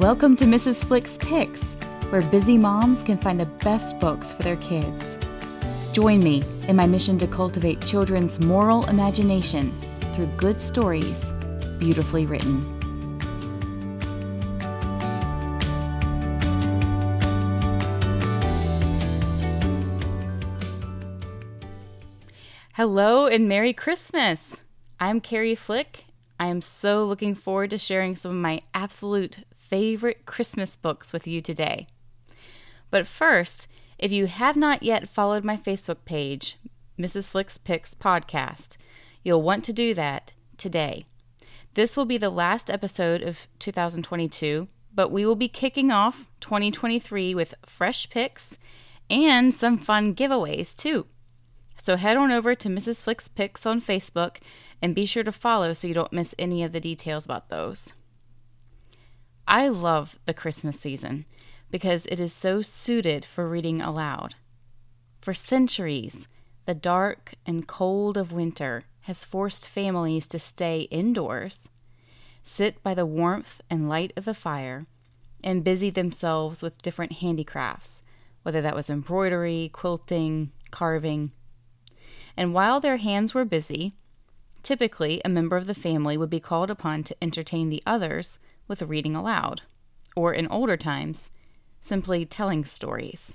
Welcome to Mrs. Flick's Picks, where busy moms can find the best books for their kids. Join me in my mission to cultivate children's moral imagination through good stories, beautifully written. Hello and Merry Christmas! I'm Carey Flick. I am so looking forward to sharing some of my absolute favorite Christmas books with you today. But first, if you have not yet followed my Facebook page, Mrs. Flick's Picks Podcast, you'll want to do that today. This will be the last episode of 2022, but we will be kicking off 2023 with fresh picks and some fun giveaways too. So head on over to Mrs. Flick's Picks on Facebook and be sure to follow so you don't miss any of the details about those. I love the Christmas season because it is so suited for reading aloud. For centuries, the dark and cold of winter has forced families to stay indoors, sit by the warmth and light of the fire, and busy themselves with different handicrafts, whether that was embroidery, quilting, carving. And while their hands were busy, typically a member of the family would be called upon to entertain the others with reading aloud, or in older times, simply telling stories.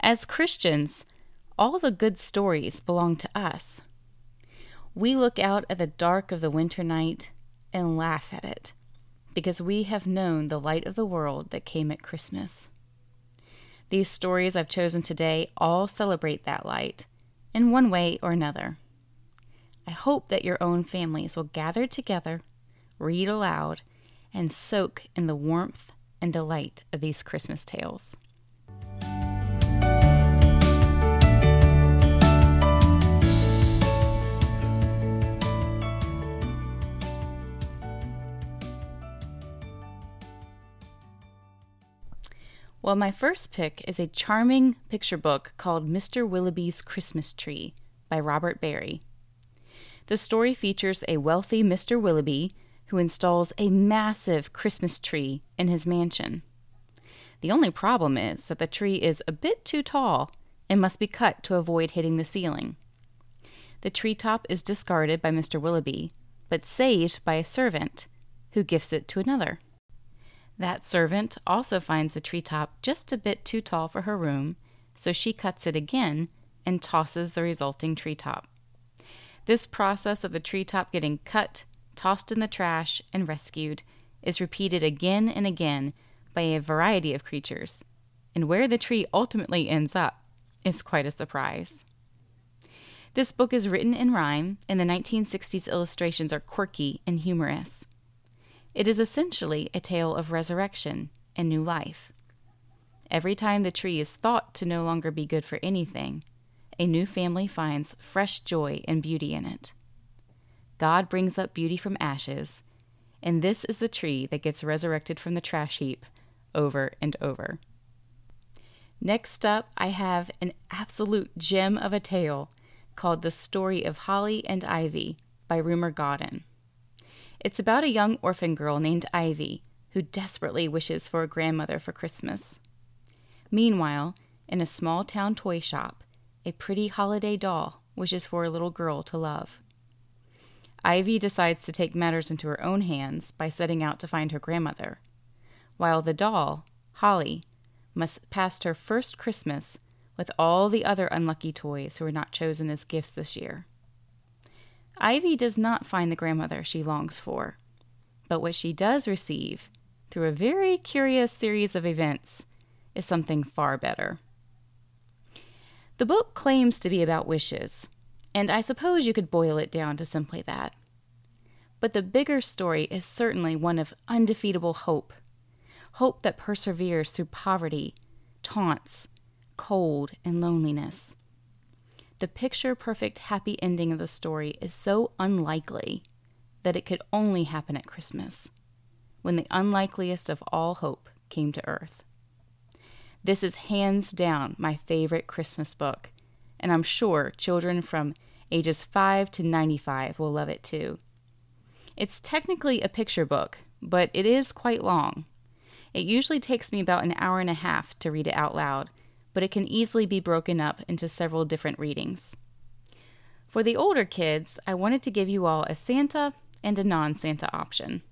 As Christians, all the good stories belong to us. We look out at the dark of the winter night and laugh at it because we have known the light of the world that came at Christmas. These stories I've chosen today all celebrate that light in one way or another. I hope that your own families will gather together read aloud, and soak in the warmth and delight of these Christmas tales. Well, my first pick is a charming picture book called Mr. Willowby's Christmas Tree by Robert Barry. The story features a wealthy Mr. Willowby who installs a massive Christmas tree in his mansion. The only problem is that the tree is a bit too tall and must be cut to avoid hitting the ceiling. The treetop is discarded by Mr. Willowby, but saved by a servant, who gifts it to another. That servant also finds the treetop just a bit too tall for her room, so she cuts it again and tosses the resulting treetop. This process of the treetop getting cut, tossed in the trash, and rescued is repeated again and again by a variety of creatures, and where the tree ultimately ends up is quite a surprise. This book is written in rhyme, and the 1960s illustrations are quirky and humorous. It is essentially a tale of resurrection and new life. Every time the tree is thought to no longer be good for anything, a new family finds fresh joy and beauty in it. God brings up beauty from ashes, and this is the tree that gets resurrected from the trash heap over and over. Next up, I have an absolute gem of a tale called The Story of Holly and Ivy by Rumer Godden. It's about a young orphan girl named Ivy who desperately wishes for a grandmother for Christmas. Meanwhile, in a small town toy shop, a pretty holiday doll wishes for a little girl to love. Ivy decides to take matters into her own hands by setting out to find her grandmother, while the doll, Holly, must pass her first Christmas with all the other unlucky toys who were not chosen as gifts this year. Ivy does not find the grandmother she longs for, but what she does receive, through a very curious series of events, is something far better. The book claims to be about wishes, and I suppose you could boil it down to simply that. But the bigger story is certainly one of undefeatable hope hope that perseveres through poverty, taunts, cold, and loneliness. The picture perfect happy ending of the story is so unlikely that it could only happen at Christmas, when the unlikeliest of all hope came to earth. This is hands down my favorite Christmas book, and I'm sure children from ages 5 to 95 will love it too. It's technically a picture book, but it is quite long. It usually takes me about an hour and a half to read it out loud, but it can easily be broken up into several different readings. For the older kids, I wanted to give you all a Santa and a non Santa option.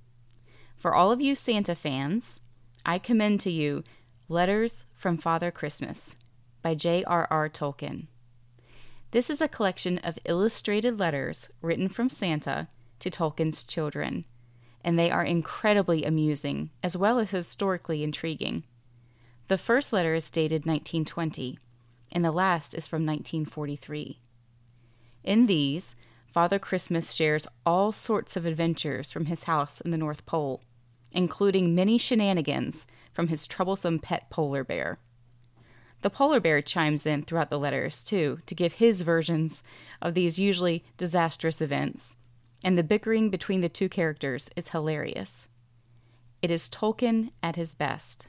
For all of you Santa fans, I commend to you Letters from Father Christmas by J.R.R. Tolkien. This is a collection of illustrated letters written from Santa to Tolkien's children, and they are incredibly amusing as well as historically intriguing. The first letter is dated 1920, and the last is from 1943. In these, Father Christmas shares all sorts of adventures from his house in the North Pole, including many shenanigans from his troublesome pet polar bear. The polar bear chimes in throughout the letters, too, to give his versions of these usually disastrous events, and the bickering between the two characters is hilarious. It is Tolkien at his best.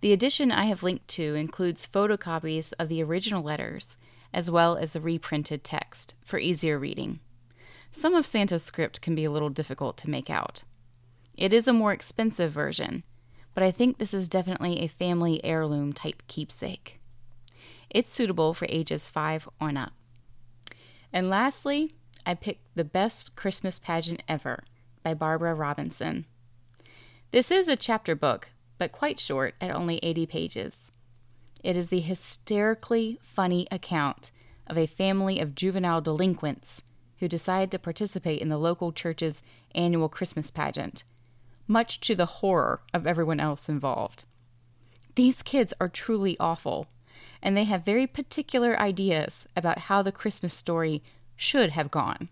The edition I have linked to includes photocopies of the original letters, as well as the reprinted text, for easier reading. Some of Santa's script can be a little difficult to make out. It is a more expensive version, but I think this is definitely a family heirloom type keepsake. It's suitable for ages 5 on up. And lastly, I picked The Best Christmas Pageant Ever by Barbara Robinson. This is a chapter book, but quite short at only 80 pages. It is the hysterically funny account of a family of juvenile delinquents who decide to participate in the local church's annual Christmas pageant much to the horror of everyone else involved. These kids are truly awful, and they have very particular ideas about how the Christmas story should have gone.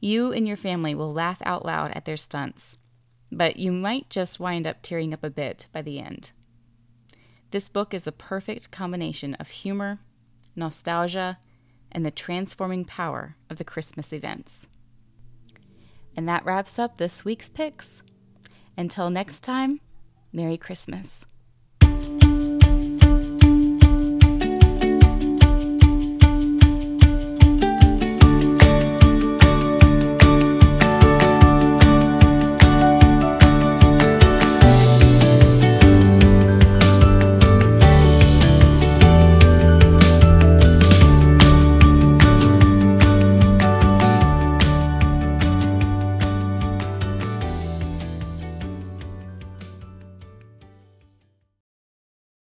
You and your family will laugh out loud at their stunts, but you might just wind up tearing up a bit by the end. This book is a perfect combination of humor, nostalgia, and the transforming power of the Christmas events. And that wraps up this week's picks. Until next time, Merry Christmas.